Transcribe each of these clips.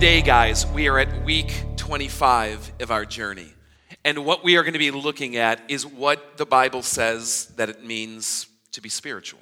Today, guys, we are at week 25 of our journey. And what we are going to be looking at is what the Bible says that it means to be spiritual.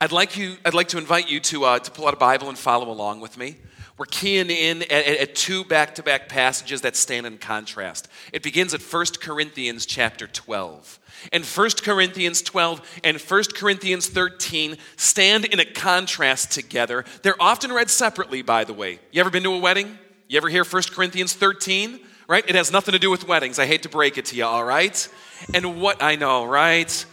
I'd like, you, I'd like to invite you to, uh, to pull out a Bible and follow along with me. We're keying in at, at two back to back passages that stand in contrast. It begins at 1 Corinthians chapter 12. And 1 Corinthians 12 and 1 Corinthians 13 stand in a contrast together. They're often read separately, by the way. You ever been to a wedding? You ever hear 1 Corinthians 13? Right? It has nothing to do with weddings. I hate to break it to you, all right? And what I know, right?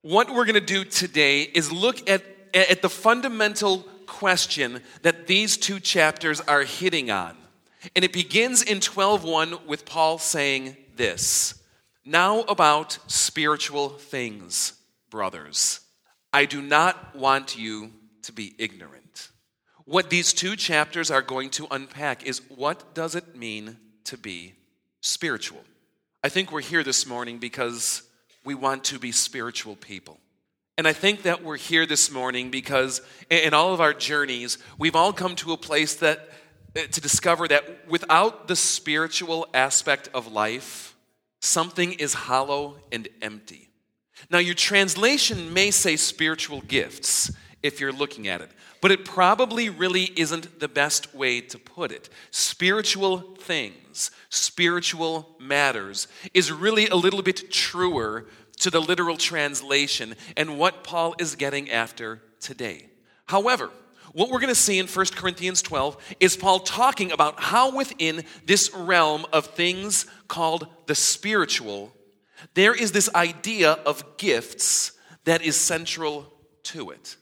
What we're going to do today is look at, at the fundamental question that these two chapters are hitting on. And it begins in 12:1 with Paul saying this. Now about spiritual things, brothers. I do not want you to be ignorant. What these two chapters are going to unpack is what does it mean to be spiritual? I think we're here this morning because we want to be spiritual people. And I think that we're here this morning because in all of our journeys, we've all come to a place that eh, to discover that without the spiritual aspect of life, something is hollow and empty. Now, your translation may say spiritual gifts if you're looking at it, but it probably really isn't the best way to put it. Spiritual things, spiritual matters, is really a little bit truer to the literal translation and what Paul is getting after today. However, what we're going to see in 1 Corinthians 12 is Paul talking about how within this realm of things called the spiritual, there is this idea of gifts that is central to it.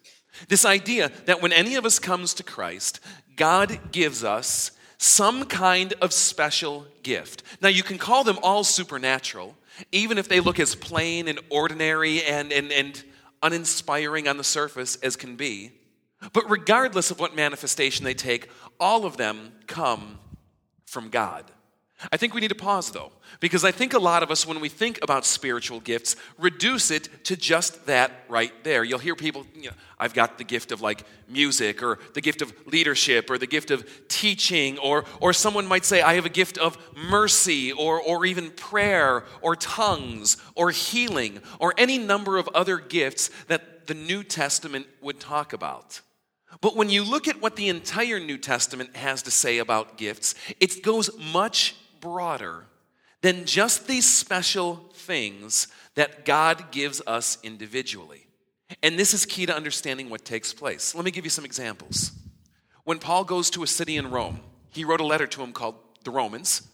This idea that when any of us comes to Christ, God gives us some kind of special gift. Now, you can call them all supernatural, even if they look as plain and ordinary and, and, and uninspiring on the surface as can be. But regardless of what manifestation they take, all of them come from God. I think we need to pause though, because I think a lot of us, when we think about spiritual gifts, reduce it to just that right there. You'll hear people, you know, I've got the gift of like music, or the gift of leadership, or the gift of teaching, or, or someone might say, I have a gift of mercy, or, or even prayer, or tongues, or healing, or any number of other gifts that the New Testament would talk about. But when you look at what the entire New Testament has to say about gifts, it goes much broader than just these special things that God gives us individually. And this is key to understanding what takes place. Let me give you some examples. When Paul goes to a city in Rome, he wrote a letter to him called the Romans.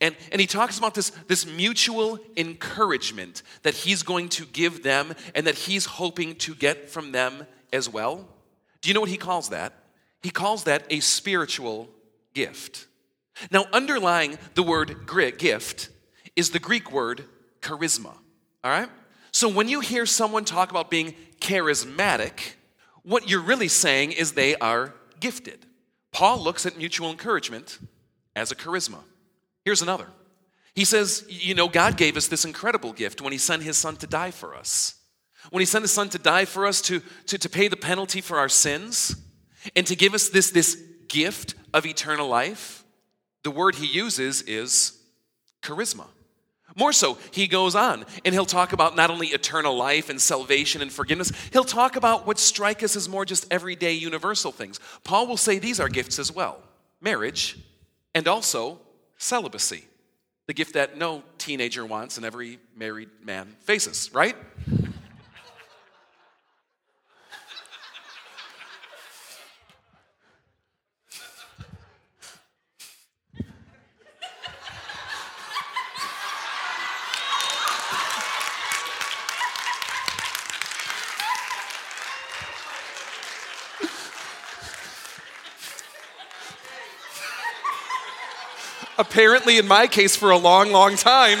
And, and he talks about this, this mutual encouragement that he's going to give them and that he's hoping to get from them as well. Do you know what he calls that? He calls that a spiritual gift. Now, underlying the word gift is the Greek word charisma. All right? So when you hear someone talk about being charismatic, what you're really saying is they are gifted. Paul looks at mutual encouragement as a charisma. Here's another. He says, You know, God gave us this incredible gift when He sent His Son to die for us. When He sent His Son to die for us to, to, to pay the penalty for our sins and to give us this, this gift of eternal life the word he uses is charisma. More so, he goes on and he'll talk about not only eternal life and salvation and forgiveness, he'll talk about what strike us as more just everyday universal things. Paul will say these are gifts as well marriage and also celibacy, the gift that no teenager wants and every married man faces, right? Apparently, in my case, for a long, long time.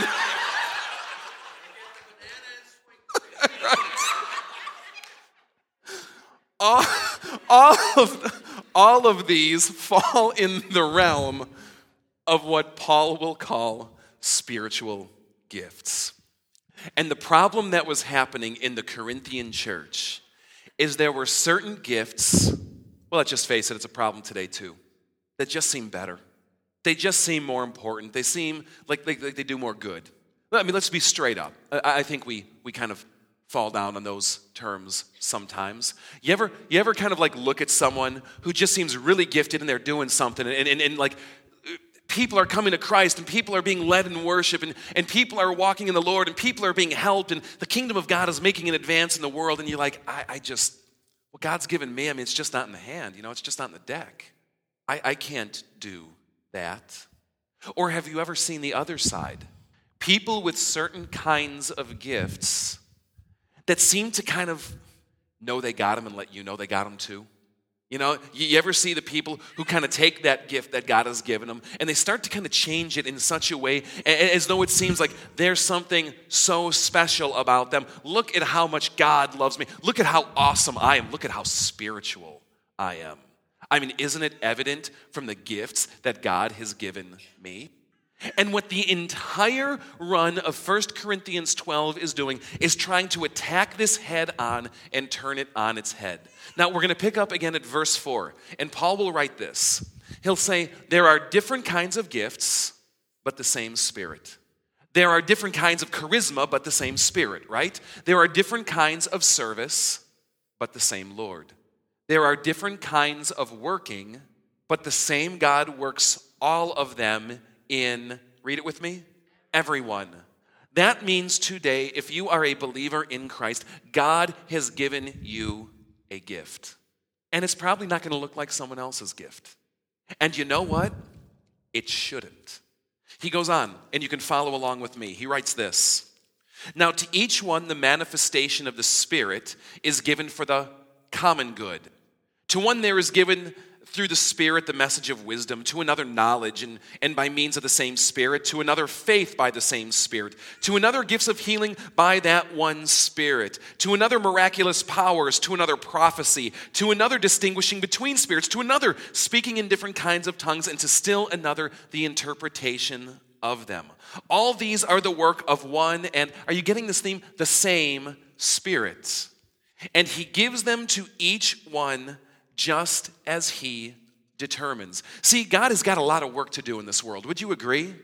all, all, of, all of these fall in the realm of what Paul will call spiritual gifts. And the problem that was happening in the Corinthian church is there were certain gifts, well, let's just face it, it's a problem today too. that just seem better. They just seem more important. They seem like, like, like they do more good. I mean, let's be straight up. I, I think we, we kind of fall down on those terms sometimes. You ever, you ever kind of like look at someone who just seems really gifted and they're doing something and, and, and like people are coming to Christ and people are being led in worship and, and people are walking in the Lord and people are being helped and the kingdom of God is making an advance in the world and you're like, I, I just, what God's given me, I mean, it's just not in the hand, you know, it's just not in the deck. I, I can't do that. Or have you ever seen the other side? People with certain kinds of gifts that seem to kind of know they got them and let you know they got them too. You know, you ever see the people who kind of take that gift that God has given them and they start to kind of change it in such a way as though it seems like there's something so special about them. Look at how much God loves me. Look at how awesome I am. Look at how spiritual I am. I mean, isn't it evident from the gifts that God has given me? And what the entire run of 1 Corinthians 12 is doing is trying to attack this head on and turn it on its head. Now, we're going to pick up again at verse 4, and Paul will write this. He'll say, There are different kinds of gifts, but the same Spirit. There are different kinds of charisma, but the same Spirit, right? There are different kinds of service, but the same Lord. There are different kinds of working, but the same God works all of them in, read it with me, everyone. That means today, if you are a believer in Christ, God has given you a gift. And it's probably not going to look like someone else's gift. And you know what? It shouldn't. He goes on, and you can follow along with me. He writes this Now, to each one, the manifestation of the Spirit is given for the common good. To one, there is given through the Spirit the message of wisdom, to another knowledge, and, and by means of the same Spirit, to another faith by the same Spirit, to another gifts of healing by that one Spirit, to another miraculous powers, to another prophecy, to another distinguishing between spirits, to another speaking in different kinds of tongues, and to still another the interpretation of them. All these are the work of one, and are you getting this theme? The same Spirit. And He gives them to each one just as He determines. See, God has got a lot of work to do in this world. Would you agree?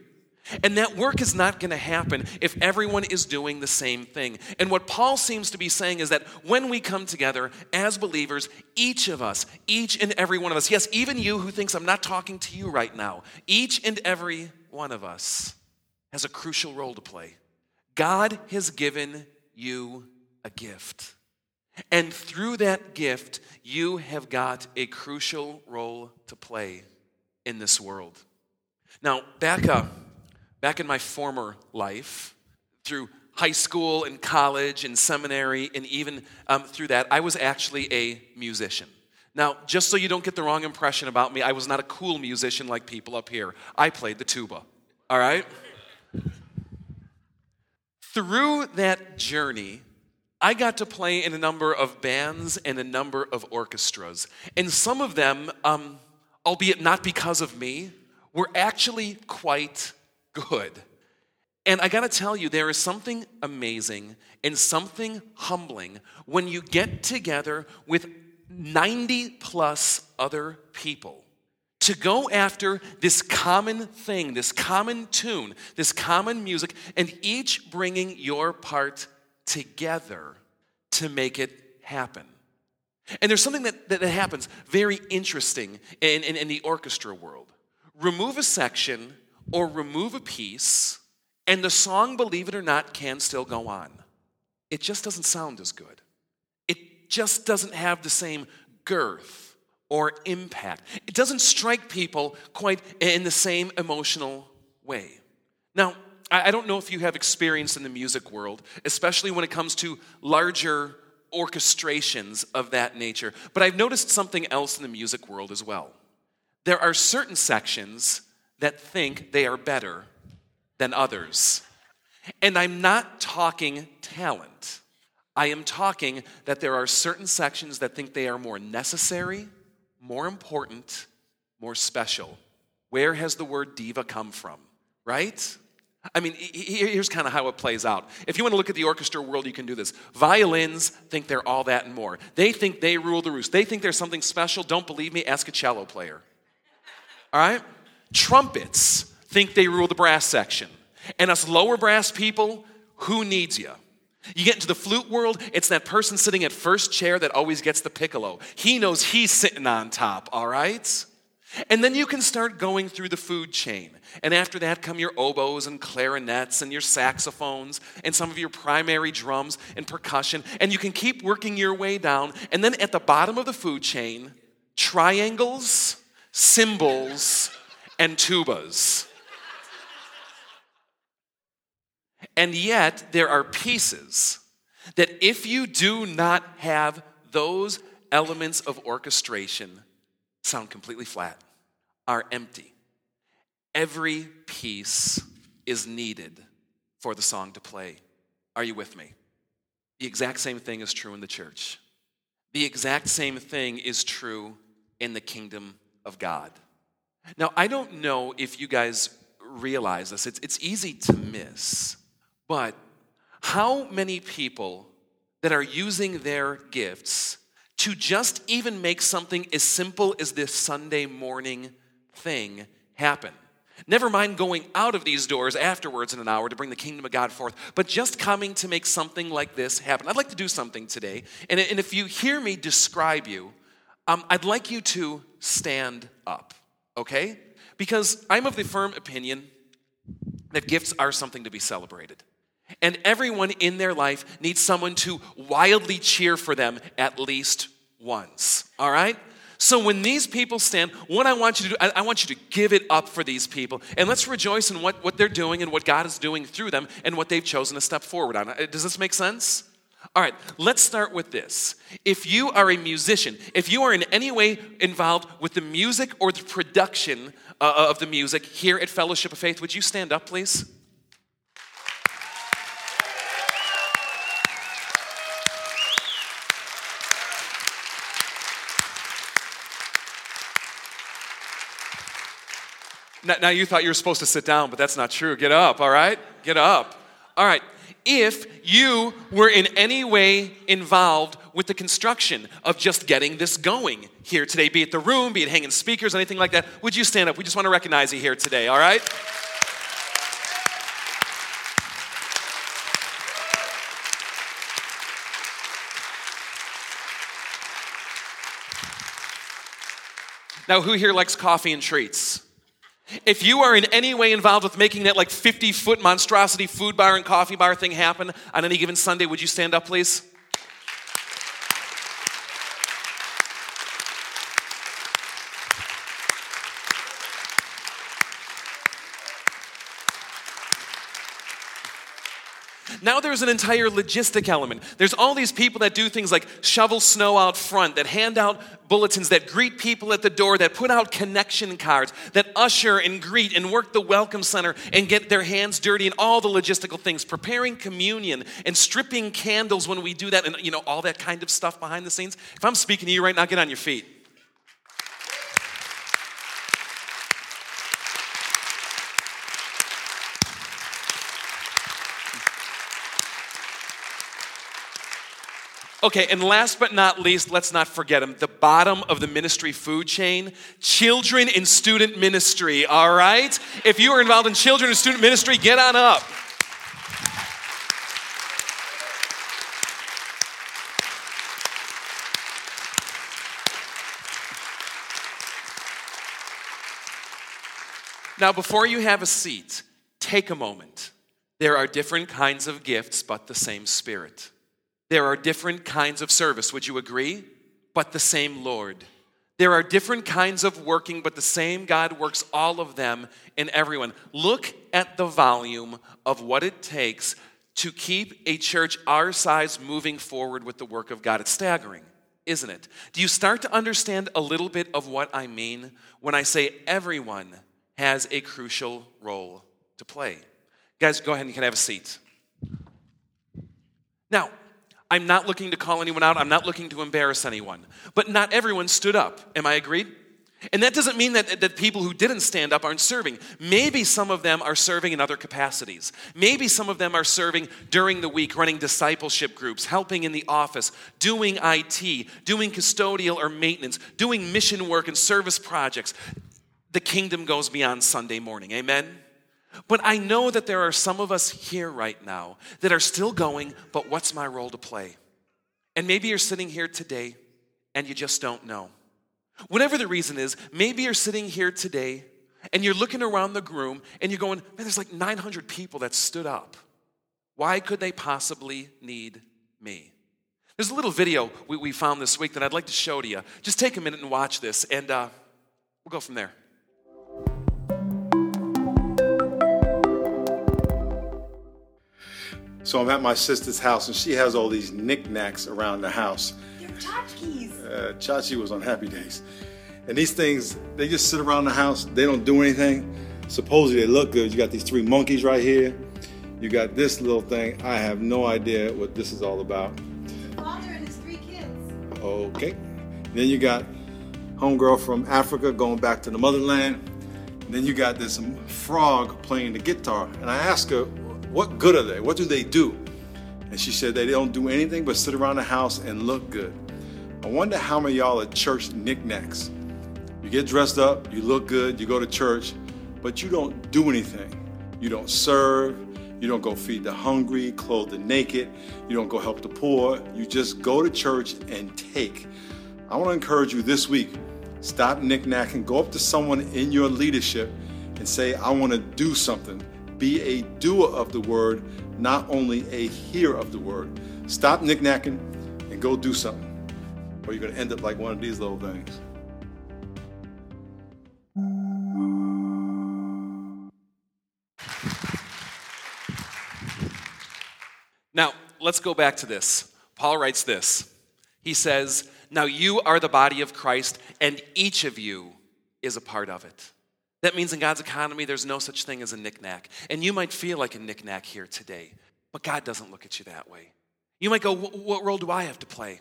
And that work is not going to happen if everyone is doing the same thing. And what Paul seems to be saying is that when we come together as believers, each of us, each and every one of us, yes, even you who thinks I'm not talking to you right now, each and every one of us has a crucial role to play. God has given you a gift. And through that gift, you have got a crucial role to play in this world. Now, back, uh, back in my former life, through high school and college and seminary, and even um, through that, I was actually a musician. Now, just so you don't get the wrong impression about me, I was not a cool musician like people up here. I played the tuba, all right? Through that journey, I got to play in a number of bands and a number of orchestras. And some of them, um, albeit not because of me, were actually quite good. And I gotta tell you, there is something amazing and something humbling when you get together with 90 plus other people to go after this common thing, this common tune, this common music, and each bringing your part together to make it happen. And there's something that, that, happens very interesting in, in, in the orchestra world. Remove a section or remove a piece, and the song, believe it or not, can still go on. It just doesn't sound as good. It just doesn't have the same girth or impact. It doesn't strike people quite in the same emotional way. Now, I don't know if you have experience in the music world, especially when it comes to larger orchestrations of that nature, but I've noticed something else in the music world as well. There are certain sections that think they are better than others. And I'm not talking talent. I am talking that there are certain sections that think they are more necessary, more important, more special. Where has the word diva come from? Right? I mean, here's kind of how it plays out. If you want to look at the orchestra world, you can do this. Violins think they're all that and more. They think they rule the roost. They think there's something special. Don't believe me? Ask a cello player. All right? Trumpets think they rule the brass section. And us lower brass people, who needs you? You get into the flute world, it's that person sitting at first chair that always gets the piccolo. He knows he's sitting on top, all right? And then you can start going through the food chain. And after that come your oboes and clarinets and your saxophones and some of your primary drums and percussion. And you can keep working your way down. And then at the bottom of the food chain, triangles, cymbals, and tubas. And yet, there are pieces that if you do not have those elements of orchestration, sound completely flat, are empty. Every piece is needed for the song to play. Are you with me? The exact same thing is true in the church. The exact same thing is true in the kingdom of God. Now, I don't know if you guys realize this, it's, it's easy to miss, but how many people that are using their gifts to just even make something as simple as this Sunday morning thing happen? Never mind going out of these doors afterwards in an hour to bring the kingdom of God forth, but just coming to make something like this happen. I'd like to do something today. And, if you hear me describe you, um, I'd like you to stand up, okay? Because I'm of the firm opinion that gifts are something to be celebrated. And everyone in their life needs someone to wildly cheer for them at least once. All right? So when these people stand, what I want you to do, I, I, want you to give it up for these people. And let's rejoice in what, what they're doing and what God is doing through them and what they've chosen to step forward on. Uh, does this make sense? All right, let's start with this. If you are a musician, if you are in any way involved with the music or the production uh, of the music here at Fellowship of Faith, would you stand up, please? Now, you thought you were supposed to sit down, but that's not true. Get up, all right? Get up. All right. If you were in any way involved with the construction of just getting this going here today, be it the room, be it hanging speakers, anything like that, would you stand up? We just want to recognize you here today, all right? Now, who here likes coffee and treats? If you are in any way involved with making that like 50 foot monstrosity food bar and coffee bar thing happen on any given Sunday, would you stand up, please? Now there's an entire logistic element. There's all these people that do things like shovel snow out front, that hand out bulletins, that greet people at the door, that put out connection cards, that usher and greet and work the welcome center and get their hands dirty and all the logistical things, preparing communion and stripping candles when we do that and you know all that kind of stuff behind the scenes. If I'm speaking to you right now, get on your feet. Okay, and last but not least, let's not forget them. The bottom of the ministry food chain, children in student ministry, all right? If you are involved in children in student ministry, get on up. Now, before you have a seat, take a moment. There are different kinds of gifts, but the same Spirit. There are different kinds of service, would you agree? But the same Lord. There are different kinds of working, but the same God works all of them in everyone. Look at the volume of what it takes to keep a church our size moving forward with the work of God. It's staggering, isn't it? Do you start to understand a little bit of what I mean when I say everyone has a crucial role to play? Guys, go ahead and you can have a seat. Now, I'm not looking to call anyone out. I'm not looking to embarrass anyone. But not everyone stood up. Am I agreed? And that doesn't mean that, that people who didn't stand up aren't serving. Maybe some of them are serving in other capacities. Maybe some of them are serving during the week, running discipleship groups, helping in the office, doing IT, doing custodial or maintenance, doing mission work and service projects. the kingdom goes beyond Sunday morning. Amen? But I know that there are some of us here right now that are still going, but what's my role to play? And maybe you're sitting here today and you just don't know. Whatever the reason is, maybe you're sitting here today and you're looking around the room and you're going, man, there's like 900 people that stood up. Why could they possibly need me? There's a little video we, we found this week that I'd like to show to you. Just take a minute and watch this, and uh, we'll go from there. So I'm at my sister's house, and she has all these knickknacks around the house. Your tchotchkes. Uh, Chachi was on Happy Days. And these things, they just sit around the house. They don't do anything. Supposedly they look good. You got these three monkeys right here. You got this little thing. I have no idea what this is all about. Father and his three kids. Okay. Then you got homegirl from Africa going back to the motherland. And then you got this frog playing the guitar. And I asked her, what good are they? What do they do? And she said they don't do anything but sit around the house and look good. I wonder how many y'all are church knickknacks. You get dressed up, you look good, you go to church, but you don't do anything. You don't serve, you don't go feed the hungry, clothe the naked, you don't go help the poor. You just go to church and take. I want to encourage you this week stop knickknacking, go up to someone in your leadership and say, I want to do something. Be a doer of the word, not only a hearer of the word. Stop knickknacking and go do something, or you're going to end up like one of these little things. Now, let's go back to this. Paul writes this. He says, Now you are the body of Christ, and each of you is a part of it. That means in God's economy, there's no such thing as a knickknack. And you might feel like a knickknack here today, but God doesn't look at you that way. You might go, What role do I have to play?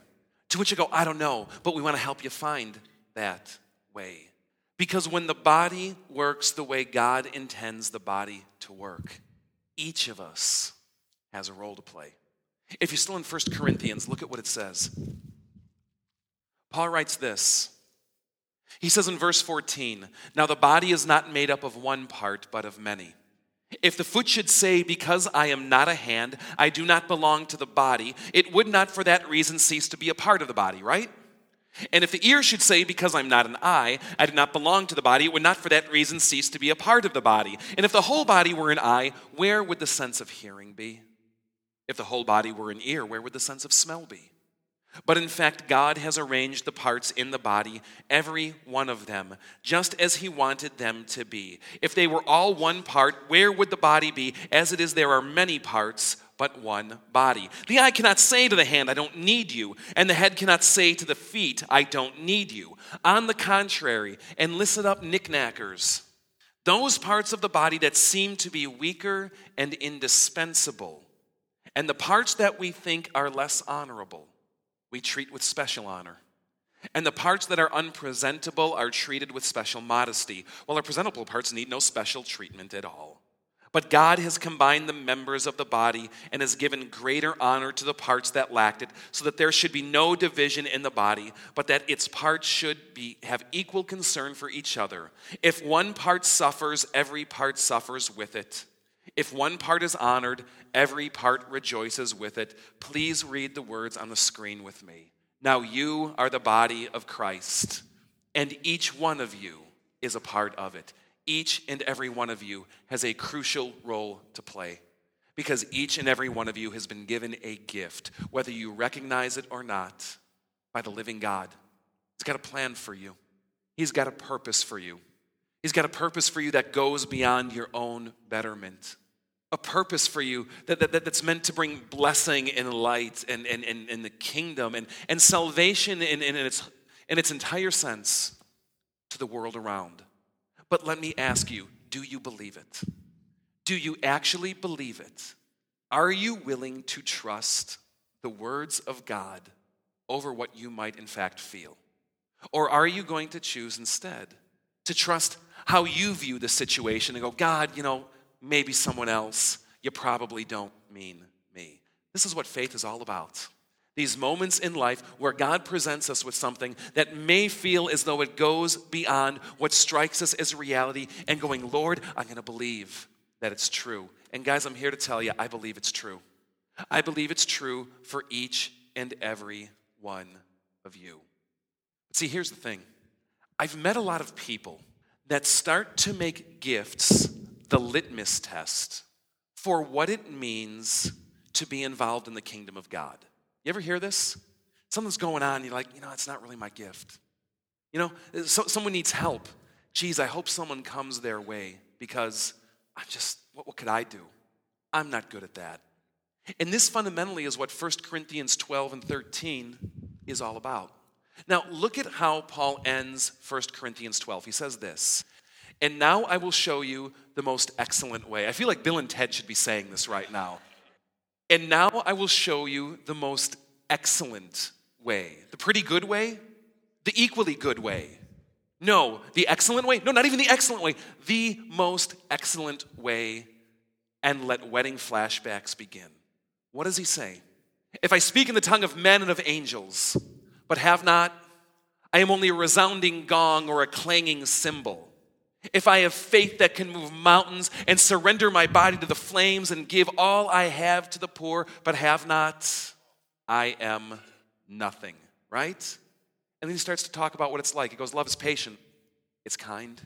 To which you go, I don't know, but we want to help you find that way. Because when the body works the way God intends the body to work, each of us has a role to play. If you're still in 1 Corinthians, look at what it says. Paul writes this. He says in verse 14, Now the body is not made up of one part, but of many. If the foot should say, Because I am not a hand, I do not belong to the body, it would not for that reason cease to be a part of the body, right? And if the ear should say, Because I'm not an eye, I do not belong to the body, it would not for that reason cease to be a part of the body. And if the whole body were an eye, where would the sense of hearing be? If the whole body were an ear, where would the sense of smell be? But in fact, God has arranged the parts in the body, every one of them, just as He wanted them to be. If they were all one part, where would the body be? As it is, there are many parts, but one body. The eye cannot say to the hand, I don't need you, and the head cannot say to the feet, I don't need you. On the contrary, and listen up, knickknackers, those parts of the body that seem to be weaker and indispensable, and the parts that we think are less honorable we treat with special honor. And the parts that are unpresentable are treated with special modesty, while our presentable parts need no special treatment at all. But God has combined the members of the body and has given greater honor to the parts that lacked it, so that there should be no division in the body, but that its parts should be, have equal concern for each other. If one part suffers, every part suffers with it. If one part is honored, every part rejoices with it. Please read the words on the screen with me. Now you are the body of Christ, and each one of you is a part of it. Each and every one of you has a crucial role to play because each and every one of you has been given a gift, whether you recognize it or not, by the living God. He's got a plan for you, He's got a purpose for you. He's got a purpose for you that goes beyond your own betterment a purpose for you that, that, that's meant to bring blessing and light and, and, and, and the kingdom and, and salvation in, in, its, in its entire sense to the world around. But let me ask you do you believe it? Do you actually believe it? Are you willing to trust the words of God over what you might in fact feel? Or are you going to choose instead to trust how you view the situation and go, God, you know, maybe someone else. You probably don't mean me. This is what faith is all about. These moments in life where God presents us with something that may feel as though it goes beyond what strikes us as reality, and going, Lord, I'm going to believe that it's true. And guys, I'm here to tell you, I believe it's true. I believe it's true for each and every one of you. See, here's the thing I've met a lot of people that start to make gifts the litmus test for what it means to be involved in the kingdom of God. You ever hear this? Something's going on, you're like, you know, it's not really my gift. You know, so, someone needs help. Geez, I hope someone comes their way because I'm just, what, what could I do? I'm not good at that. And this fundamentally is what 1 Corinthians 12 and 13 is all about. Now, look at how Paul ends 1 Corinthians 12. He says this And now I will show you the most excellent way. I feel like Bill and Ted should be saying this right now. And now I will show you the most excellent way. The pretty good way? The equally good way. No, the excellent way? No, not even the excellent way. The most excellent way. And let wedding flashbacks begin. What does he say? If I speak in the tongue of men and of angels, but have not, I am only a resounding gong or a clanging cymbal. If I have faith that can move mountains and surrender my body to the flames and give all I have to the poor, but have not, I am nothing, right? And then he starts to talk about what it's like. He goes, Love is patient, it's kind,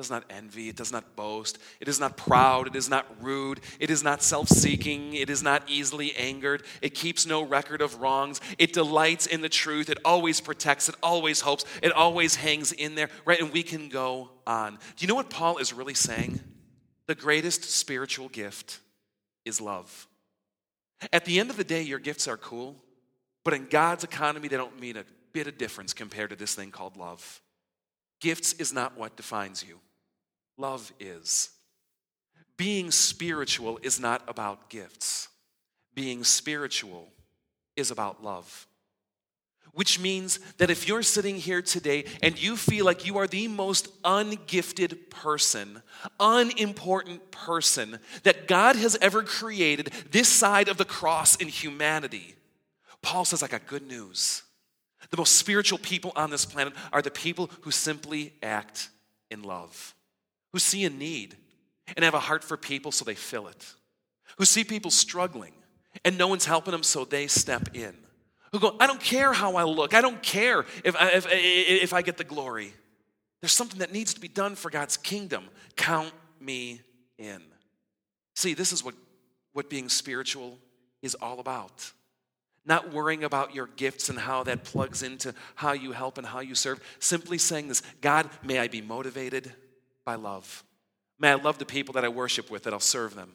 does not envy, it does not boast, it is not proud, it is not rude, it is not self seeking, it is not easily angered, it keeps no record of wrongs, it delights in the truth, it always protects, it always hopes, it always hangs in there, right? And we can go on. Do you know what Paul is really saying? The greatest spiritual gift is love. At the end of the day, your gifts are cool, but in God's economy, they don't mean a bit of difference compared to this thing called love. Gifts is not what defines you love is. Being spiritual is not about gifts, being spiritual is about love. Which means that if you're sitting here today and you feel like you are the most ungifted person, unimportant person that God has ever created this side of the cross in humanity, Paul says, I got good news. The most spiritual people on this planet are the people who simply act in love who see a need and have a heart for people so they fill it, who see people struggling and no one's helping them so they step in, who go, I don't care how I look, I don't care if I, if, if I get the glory. There's something that needs to be done for God's kingdom. Count me in. See, this is what, what being spiritual is all about. Not worrying about your gifts and how that plugs into how you help and how you serve. Simply saying this God, may I be motivated by love. May I love the people that I worship with, that I'll serve them.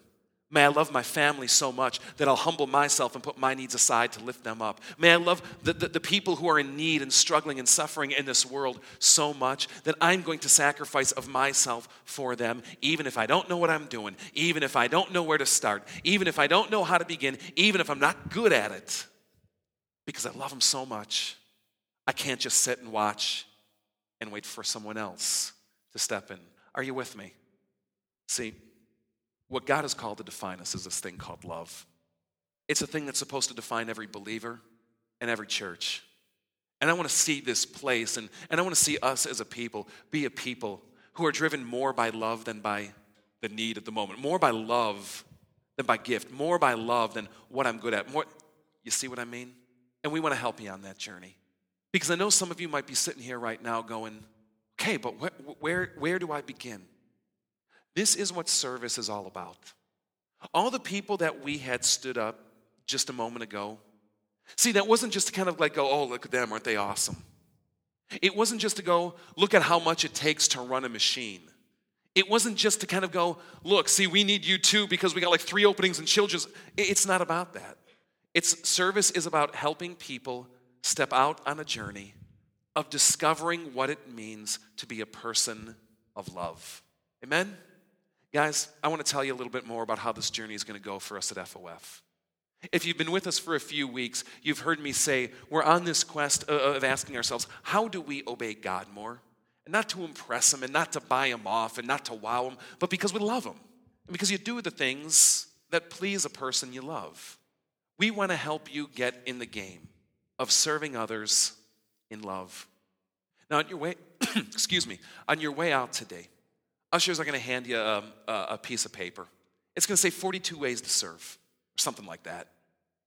May I love my family so much that I'll humble myself and put my needs aside to lift them up. May I love the, the, the, people who are in need and struggling and suffering in this world so much that I'm going to sacrifice of myself for them, even if I don't know what I'm doing, even if I don't know where to start, even if I don't know how to begin, even if I'm not good at it. Because I love them so much, I can't just sit and watch and wait for someone else to step in. Are you with me? See, what God has called to define us is this thing called love. It's a thing that's supposed to define every believer and every church. And I want to see this place and, and I want to see us as a people be a people who are driven more by love than by the need at the moment, more by love than by gift, more by love than what I'm good at. More, you see what I mean? And we want to help you on that journey. Because I know some of you might be sitting here right now going, Okay, but where, where, where do I begin? This is what service is all about. All the people that we had stood up just a moment ago, see, that wasn't just to kind of like go, oh, look at them, aren't they awesome? It wasn't just to go, look at how much it takes to run a machine. It wasn't just to kind of go, look, see, we need you too because we got like three openings in children's. It's not about that. It's service is about helping people step out on a journey of discovering what it means to be a person of love. Amen? Guys, I want to tell you a little bit more about how this journey is going to go for us at FOF. If you've been with us for a few weeks, you've heard me say we're on this quest of asking ourselves, how do we obey God more? And not to impress Him and not to buy Him off and not to wow Him, but because we love Him. And because you do the things that please a person you love. We want to help you get in the game of serving others in love. Now, on your way, excuse me, on your way out today, ushers are going to hand you um, a, a piece of paper. It's going to say 42 ways to serve, or something like that.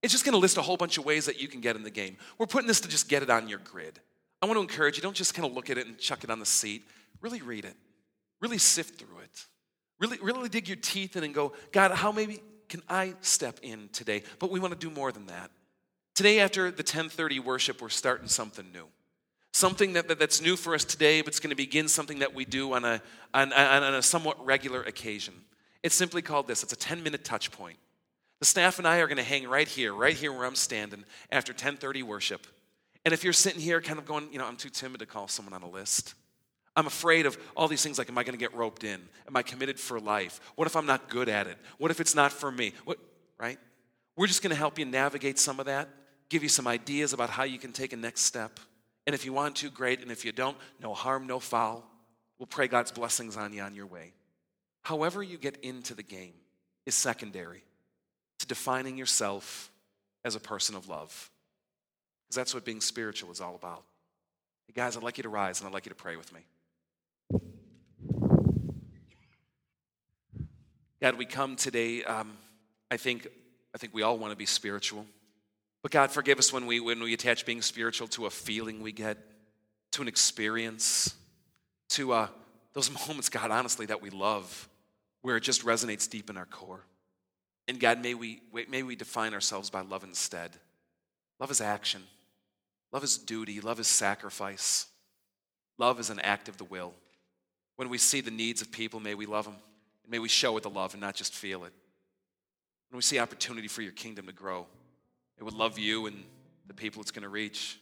It's just going to list a whole bunch of ways that you can get in the game. We're putting this to just get it on your grid. I want to encourage you don't just kind of look at it and chuck it on the seat. Really read it, really sift through it, really, really dig your teeth in and go, God, how maybe can I step in today? But we want to do more than that. Today, after the 1030 worship, we're starting something new. Something that, that, that's new for us today, but it's going to begin something that we do on a, on, on a somewhat regular occasion. It's simply called this it's a 10 minute touch point. The staff and I are going to hang right here, right here where I'm standing after 1030 worship. And if you're sitting here kind of going, you know, I'm too timid to call someone on a list. I'm afraid of all these things like, am I going to get roped in? Am I committed for life? What if I'm not good at it? What if it's not for me? What, right? We're just going to help you navigate some of that, give you some ideas about how you can take a next step. And if you want to, great. And if you don't, no harm, no foul. We'll pray God's blessings on you on your way. However, you get into the game is secondary to defining yourself as a person of love. Because that's what being spiritual is all about. Hey, guys, I'd like you to rise and I'd like you to pray with me. God, we come today. Um, I think I think we all want to be spiritual, but God, forgive us when we when we attach being spiritual to a feeling we get, to an experience, to uh, those moments, God, honestly, that we love, where it just resonates deep in our core. And God, may we may we define ourselves by love instead. Love is action. Love is duty. Love is sacrifice. Love is an act of the will. When we see the needs of people, may we love them. And may we show it the love and not just feel it. When we see opportunity for your kingdom to grow, it would love you and the people it's going to reach.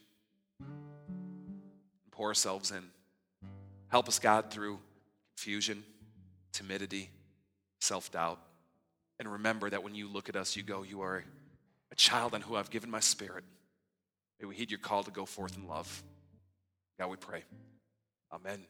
And pour ourselves in. Help us, God, through confusion, timidity, self doubt. And remember that when you look at us, you go, You are a child on who I've given my spirit. May we heed your call to go forth in love. God, we pray. Amen.